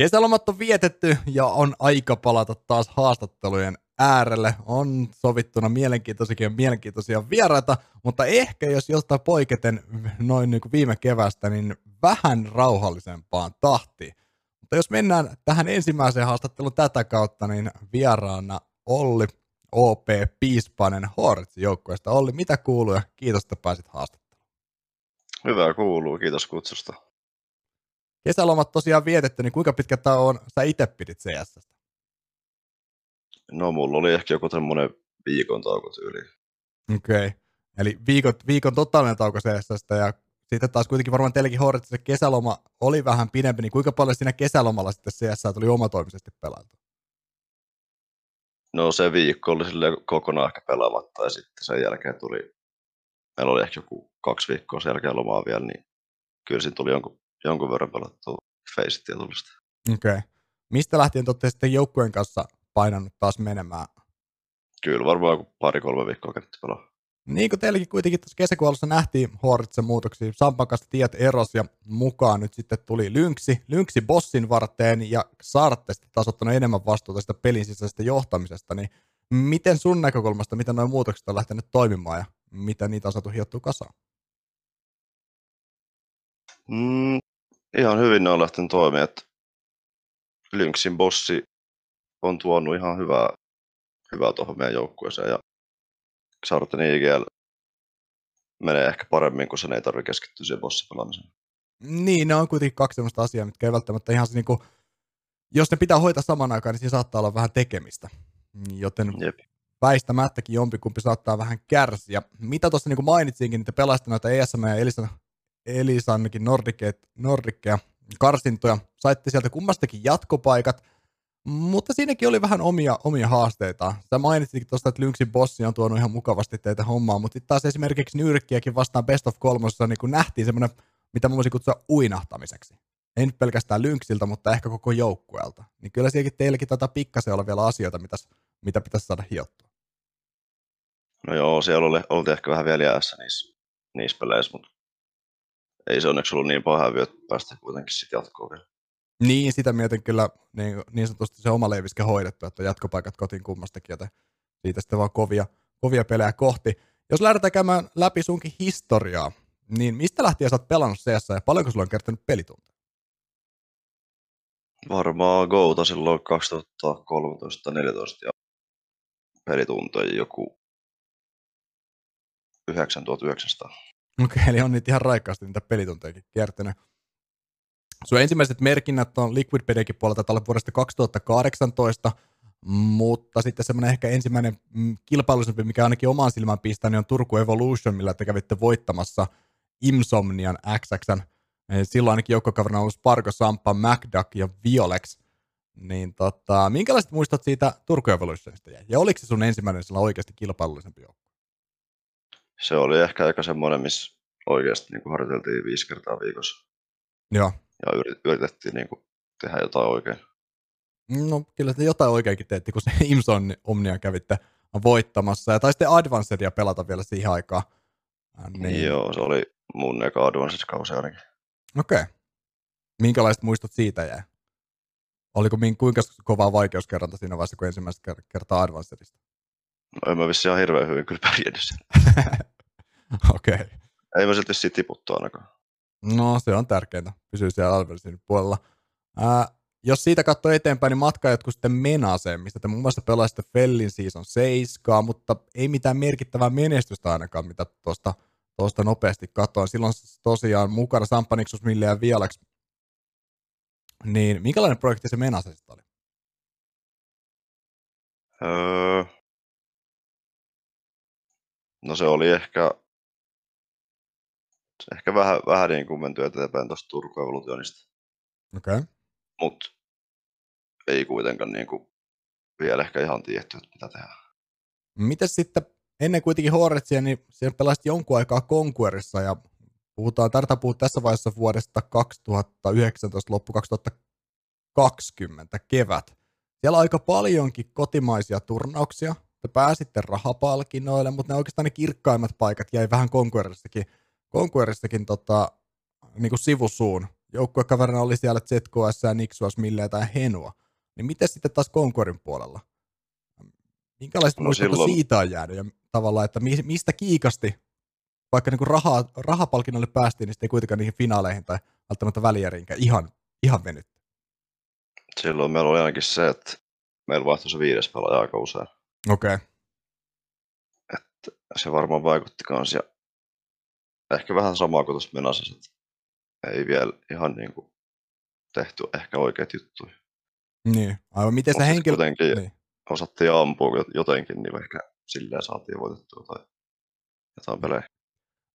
Kesälomat on vietetty ja on aika palata taas haastattelujen äärelle. On sovittuna mielenkiintoisia mielenkiintoisia vieraita, mutta ehkä jos jostain poiketen noin niin kuin viime kevästä, niin vähän rauhallisempaan tahtiin. Mutta jos mennään tähän ensimmäiseen haastatteluun tätä kautta, niin vieraana Olli OP Piispanen Hortsin joukkueesta. Olli, mitä kuuluu ja kiitos, että pääsit haastatteluun. Hyvää kuuluu, kiitos kutsusta. Kesälomat tosiaan vietetty, niin kuinka pitkä on sä itse pidit CS? No mulla oli ehkä joku tämmöinen viikon tauko tyyli. Okei, okay. eli viikon, viikon totaalinen tauko CS ja sitten taas kuitenkin varmaan teilläkin Hortissa kesäloma oli vähän pidempi, niin kuinka paljon siinä kesälomalla sitten CS tuli omatoimisesti pelailtu? No se viikko oli sille kokonaan ehkä pelaamatta ja sitten sen jälkeen tuli, meillä oli ehkä joku kaksi viikkoa sen jälkeen lomaa vielä, niin kyllä siinä tuli jonkun, jonkun verran pelattua Faceit tullista. Okei. Okay. Mistä lähtien te olette sitten joukkueen kanssa painanut taas menemään? Kyllä varmaan pari-kolme viikkoa käytti pelaa. Niin kuin teilläkin kuitenkin tuossa kesäkuun alussa nähtiin Horitsen muutoksia, Sampan kanssa tiet eros ja mukaan nyt sitten tuli Lynksi, Lynksi bossin varteen ja Sarte sitten taas ottanut enemmän vastuuta sitä pelin sisäisestä johtamisesta, niin miten sun näkökulmasta, miten nuo muutokset on lähtenyt toimimaan ja mitä niitä on saatu hiottua kasaan? Mm, ihan hyvin ne on lähtenyt toimimaan, että Lynxin bossi on tuonut ihan hyvää, hyvää tuohon meidän joukkueeseen ja Sarten IGL menee ehkä paremmin, kun sen ei tarvitse keskittyä siihen bossipelaamiseen. Niin, ne on kuitenkin kaksi sellaista asiaa, mitkä ei välttämättä ihan se niin kuin, jos ne pitää hoitaa saman aikaan, niin siinä saattaa olla vähän tekemistä. Joten Jep. väistämättäkin jompikumpi saattaa vähän kärsiä. Mitä tuossa niin mainitsinkin, te pelasitte noita ESM ja Elisan, Elisankin Nordikkeja karsintoja. Saitte sieltä kummastakin jatkopaikat. Mutta siinäkin oli vähän omia, omia haasteita. Sä mainitsitkin tuosta, että Lynxin bossi on tuonut ihan mukavasti teitä hommaa, mutta sitten taas esimerkiksi nyrkkiäkin vastaan Best of kolmossa niin kun nähtiin semmoinen, mitä mä voisin kutsua uinahtamiseksi. Ei nyt pelkästään Lynxiltä, mutta ehkä koko joukkueelta. Niin kyllä sielläkin teilläkin tätä pikkasen olla vielä asioita, mitä, mitä pitäisi saada hiottua. No joo, siellä oli, oltiin ehkä vähän vielä jäässä niissä, niissä peleissä, mutta ei se onneksi ollut niin paha että päästä kuitenkin sitten jatkoon vielä. Niin, sitä mietin kyllä niin, niin sanotusti se oma leiviskä hoidettu, että jatkopaikat kotiin kummastakin, joten siitä sitten vaan kovia, kovia pelejä kohti. Jos lähdetään käymään läpi sunkin historiaa, niin mistä lähtien sä oot pelannut CS ja paljonko sulla on kertynyt pelitunteja? Varmaan Gouta silloin 2013-2014 ja pelitunteja joku 9900. Okei, eli on niitä ihan raikkaasti niitä pelituntejakin kertynyt. Sun ensimmäiset merkinnät on Liquid Pedekin puolelta tällä vuodesta 2018, mutta sitten semmoinen ehkä ensimmäinen mm, kilpailullisempi, mikä ainakin omaan silmään pistää, niin on Turku Evolution, millä te kävitte voittamassa Imsomnian XXn. Silloin ainakin joukkokaverina on ollut Sparko, Sampa, MacDuck ja Violex. Niin tota, minkälaiset muistat siitä Turku Evolutionista jäi? Ja oliko se sun ensimmäinen sillä oikeasti kilpailullisempi joukko? Se oli ehkä aika semmoinen, missä oikeasti niin harjoiteltiin viisi kertaa viikossa. Joo ja yritettiin niin kuin tehdä jotain oikein. No kyllä te jotain oikeinkin teetti, kun se Imson Omnia kävitte voittamassa. Ja taisitte Advancedia pelata vielä siihen aikaan. Niin. Joo, se oli mun eka Advanced-kausi ainakin. Okei. Okay. Minkälaiset muistot siitä jäi? Oliko kuinka kovaa vaikeuskerranta siinä vaiheessa, kun ensimmäistä kertaa Advancedista? No en mä vissi ihan hirveän hyvin kyllä pärjännyt Okei. Okay. Ei mä silti siitä tiputtu ainakaan. No, se on tärkeintä. Pysyy siellä Alversin puolella. Ää, jos siitä katsoo eteenpäin, niin matka jotkut sitten Menaseen, mistä te muun muassa pelaisitte Fellin Season 7, mutta ei mitään merkittävää menestystä ainakaan, mitä tuosta tuosta nopeasti katoin. Silloin tosiaan mukana Samppaniksus, Mille ja Vialax. Niin minkälainen projekti se Menase sitten oli? Öö, no se oli ehkä ehkä vähän, vähän niin kuin menty eteenpäin tuosta Turku Evolutionista. Okei. Okay. Mutta ei kuitenkaan niin kuin vielä ehkä ihan tietty, että mitä tehdään. Miten sitten, ennen kuitenkin Horretsia, niin siellä pelasit jonkun aikaa Conquerissa ja puhutaan, tarvitaan puhua tässä vaiheessa vuodesta 2019, loppu 2020 kevät. Siellä on aika paljonkin kotimaisia turnauksia. Te pääsitte rahapalkinnoille, mutta ne oikeastaan ne kirkkaimmat paikat jäi vähän Conquerissakin Conqueristakin tota, niin kuin sivusuun. joukkuekaverina oli siellä ZKS, Nixuas, Milleä tai Henua. Niin miten sitten taas Concorin puolella? Minkälaiset no, silloin... siitä on jäänyt ja tavallaan, että mistä kiikasti, vaikka niin rahaa, rahapalkinnolle päästiin, niin sitten ei kuitenkaan niihin finaaleihin tai välttämättä välieriinkään ihan, ihan venytty. Silloin meillä oli ainakin se, että meillä vaihtui se viides pelaaja aika usein. Okei. Okay. Että se varmaan vaikutti kans ja ehkä vähän samaa kuin tuossa Menasessa, ei vielä ihan niin kuin tehty ehkä oikeat juttuja. Niin, aivan miten se henkilö... Kuitenkin niin. osattiin ampua jotenkin, niin ehkä silleen saatiin voitettua tai jotain pelejä.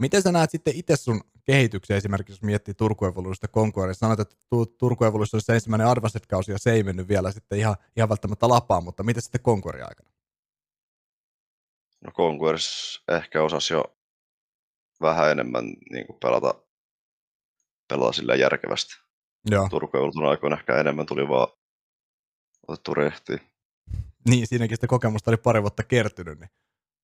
Miten sä näet sitten itse sun kehityksen esimerkiksi, jos miettii Turku Evolutionista Concordia? Sanoit, että Turku Evolution olisi se ensimmäinen Advanced-kausi ja se ei mennyt vielä sitten ihan, ihan välttämättä lapaan, mutta miten sitten Concordia aikana? No Conquers ehkä osasi jo vähän enemmän niin kuin pelata, pelata sillä järkevästi. Joo. Turku Evolution aikoina ehkä enemmän tuli vaan otettu rehtiin. Niin, siinäkin sitä kokemusta oli pari vuotta kertynyt, niin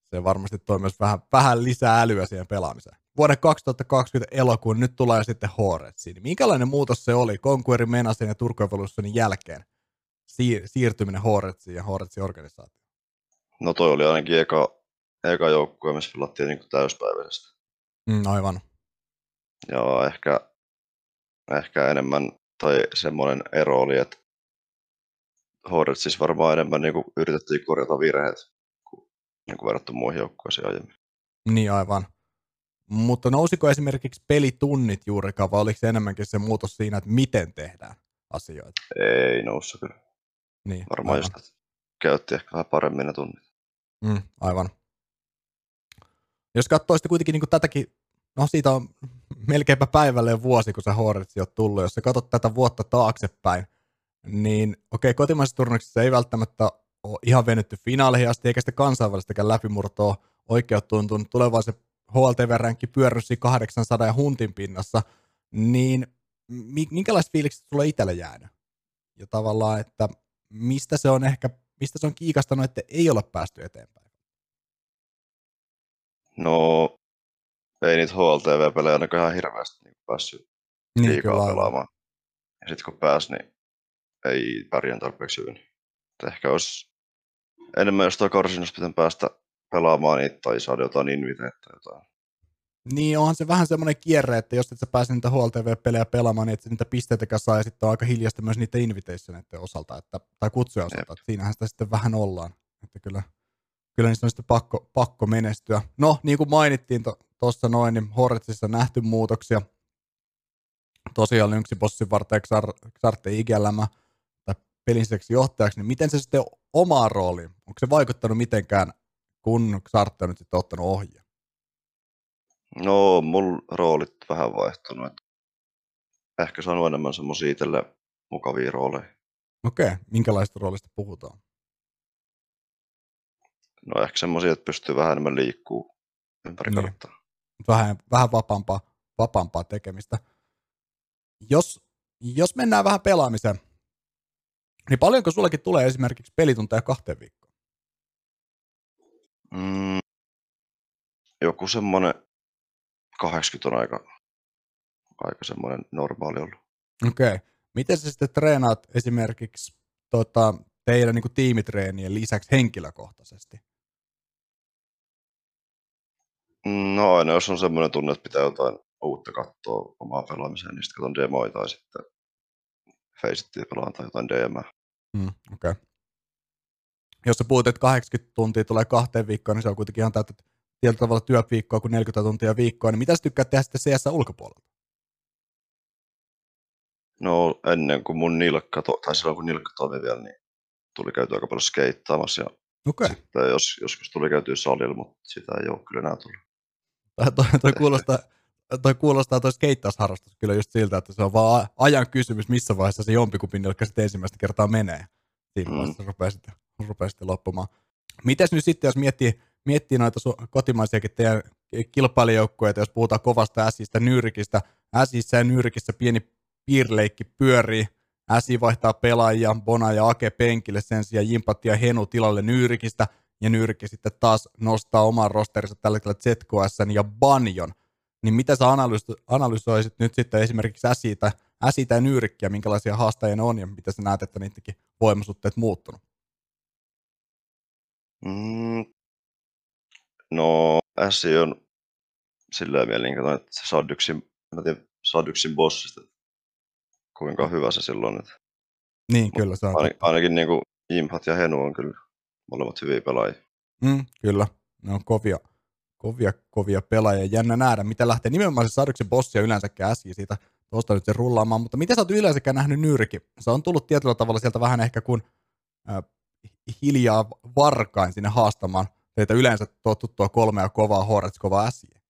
se varmasti toi myös vähän, vähän lisää älyä siihen pelaamiseen. Vuoden 2020 elokuun nyt tulee sitten Horetsiin. Minkälainen muutos se oli Conqueri Menasen ja Turku Evolutionin jälkeen? Siir- siirtyminen Horetsiin ja Horetsin organisaatioon. No toi oli ainakin eka, eka joukkue, missä pelattiin niin täyspäiväisesti. Mm, aivan. Joo, ehkä, ehkä enemmän tai semmoinen ero oli, että Hornetsissa varmaan enemmän niin kuin yritettiin korjata virheet kuin, niin kuin verrattu muihin joukkueisiin aiemmin. Niin aivan. Mutta nousiko esimerkiksi pelitunnit juurikaan, vai oliko se enemmänkin se muutos siinä, että miten tehdään asioita? Ei noussut kyllä. Niin, Varmaan aivan. just, käytti ehkä vähän paremmin ne tunnit. Mm, aivan. Jos katsoo sitten kuitenkin niin tätäkin, no siitä on melkeinpä päivälle vuosi, kun se Hornetsi on tullut. Jos sä katsot tätä vuotta taaksepäin, niin okei, okay, kotimaisessa turnauksessa ei välttämättä ole ihan venytty finaaleihin asti, eikä sitä kansainvälistäkään läpimurtoa oikeut tuntunut. Tulevaan se HLTV-ränkki pyörrysi 800 ja huntin pinnassa, niin minkälaiset fiilikset sulla itselle jäänyt? Ja tavallaan, että mistä se on ehkä, mistä se on kiikastanut, että ei ole päästy eteenpäin? No, ei niitä HLTV-pelejä ainakaan ihan hirveästi niin päässyt niin, liikaa pelaamaan. Ja sitten kun pääsi, niin ei pärjää tarpeeksi hyvin. Ehkä olisi enemmän jostain karsinnasta pitänyt päästä pelaamaan niitä tai saada jotain inviteitä tai jotain. Niin, onhan se vähän semmoinen kierre, että jos et sä pääse niitä HLTV-pelejä pelaamaan, niin et niitä pisteitäkään saa, ja sitten on aika hiljasta myös niitä invitationeiden osalta, että, tai kutsuja osalta, että siinähän sitä sitten vähän ollaan. Että kyllä, kyllä niistä on sitten pakko, pakko menestyä. No, niin kuin mainittiin tuossa noin, niin Horretsissa nähty muutoksia. Tosiaan Lynxibossin varten Xarte Igelämä pelinseksi johtajaksi, niin miten se sitten omaa rooliin, onko se vaikuttanut mitenkään, kun Xarte on nyt sitten ottanut ohjaa? No, mulla roolit vähän vaihtunut. Ehkä saanut enemmän semmoisia itselle mukavia rooleja. Okei, okay. minkälaista roolista puhutaan? No ehkä semmoisia, että pystyy vähän enemmän liikkuu ympäri niin. karttaa. Vähän, vähän vapaampaa, vapaampaa tekemistä. Jos, jos mennään vähän pelaamiseen, niin paljonko sullekin tulee esimerkiksi pelitunteja kahteen viikkoon? Mm, joku semmoinen 80 on aika, aika semmoinen normaali ollut. Okei. Okay. Miten sä sitten treenaat esimerkiksi tota, teidän niin tiimitreenien lisäksi henkilökohtaisesti? No aina jos on semmoinen tunne, että pitää jotain uutta katsoa omaa pelaamiseen, niin sitten katson demoita tai sitten Facettia pelaan tai jotain DM. Mm, okay. Jos sä puhut, että 80 tuntia tulee kahteen viikkoon, niin se on kuitenkin ihan täyttä tietyllä tavalla työviikkoa kuin 40 tuntia viikkoa, niin mitä sä tykkäät tehdä sitten CS ulkopuolella? No ennen kuin mun nilkka, to- tai silloin kun nilkka toimi vielä, niin tuli käytyä aika paljon skeittaamassa. Ja okay. sitten jos, joskus tuli käytyä salilla, mutta sitä ei ole kyllä enää tullut. Toi, toi, toi kuulostaa, toi kuulostaa toi skeittausharrastus kyllä just siltä, että se on vaan ajan kysymys, missä vaiheessa se jompikumpi nilkka sitten ensimmäistä kertaa menee. Siinä mm. vaiheessa rupeaa sitten, rupeaa sitten loppumaan. Mites nyt sitten, jos miettii, miettii noita su- kotimaisiakin teidän kilpailijoukkueita, jos puhutaan kovasta äsistä, nyyrikistä, äsissä ja nyyrikissä pieni piirleikki pyörii, Äsi vaihtaa pelaajia, Bona ja Ake penkille sen sijaan Jimpatti ja Henu tilalle Nyyrikistä, ja Nyrki sitten taas nostaa oman rosterinsa tällä hetkellä ZKS ja Banjon niin mitä sä analysoisit nyt sitten esimerkiksi äsiitä, äsiitä ja nyyrikkiä, minkälaisia haastajia ne on ja mitä sä näet, että niidenkin voimasuhteet muuttunut? Mm, no äsi on sillä mielenkiintoinen, että se Sadyksin, mä tiedän, Sadyksin bossista, kuinka hyvä se silloin. Että niin, kyllä se on. Ainakin, ainakin niin kuin Impat ja Henu on kyllä molemmat hyviä pelaajia. Mm, kyllä, ne on kovia, kovia, kovia pelaajia. Jännä nähdä, mitä lähtee nimenomaan se Sadyksin bossi ja yleensäkin äsken siitä tuosta nyt se rullaamaan. Mutta miten sä oot yleensäkään nähnyt Nyrki? Se on tullut tietyllä tavalla sieltä vähän ehkä kuin äh, hiljaa varkain sinne haastamaan teitä yleensä tuo kolmea kovaa Horets, kovaa äsiä.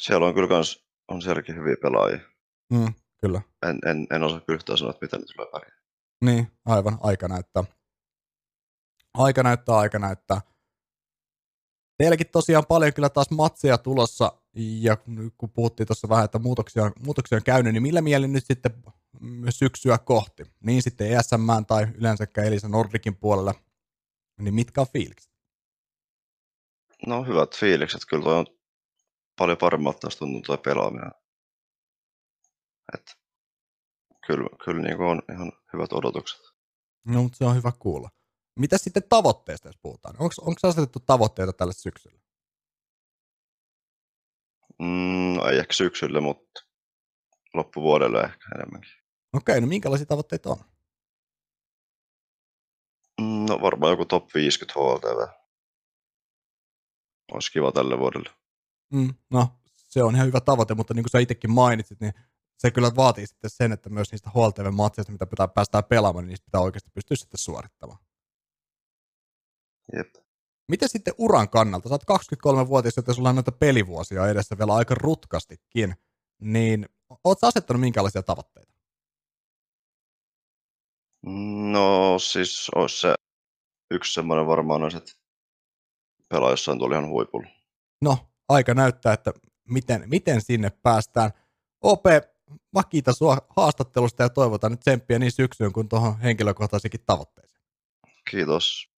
Siellä on kyllä kans, on sielläkin hyviä pelaajia. Mm, kyllä. En, en, en osaa kyllä yhtään sanoa, että miten ne tulee pärjää. Niin, aivan, aika näyttää. Aika näyttää, aika näyttää. Teilläkin tosiaan paljon kyllä taas matseja tulossa, ja kun puhuttiin tuossa vähän, että muutoksia, muutoksia on käynyt, niin millä mielin nyt sitten syksyä kohti, niin sitten ESM tai yleensäkään Elisa Nordikin puolella, niin mitkä on fiilikset? No hyvät fiilikset, kyllä toi on paljon paremmalta taas tuntuu tuo pelaaminen. Et, kyllä, kyllä niin on ihan hyvät odotukset. No, mutta se on hyvä kuulla. Mitä sitten tavoitteista, jos puhutaan? Onko, onko asetettu tavoitteita tälle syksylle? Mm, no ei ehkä syksylle, mutta loppuvuodelle ehkä enemmänkin. Okei, no minkälaisia tavoitteita on? Mm, no varmaan joku top 50 HLTV. Olisi kiva tälle vuodelle. Mm, no, se on ihan hyvä tavoite, mutta niin kuin sä itsekin mainitsit, niin se kyllä vaatii sitten sen, että myös niistä HLTV-matseista, mitä pitää päästään pelaamaan, niin niistä pitää oikeasti pystyä sitten suorittamaan. Jep. Miten sitten uran kannalta? Sä oot 23-vuotias, joten sulla on näitä pelivuosia edessä vielä aika rutkastikin. Niin oot asettanut minkälaisia tavoitteita? No siis olisi se yksi semmoinen varmaan olisi, että pelaa jossain tuolla ihan huipulla. No, aika näyttää, että miten, miten sinne päästään. OP, mä kiitän sua haastattelusta ja toivotan nyt tsemppiä niin syksyyn kuin tuohon henkilökohtaisikin tavoitteeseen. Kiitos.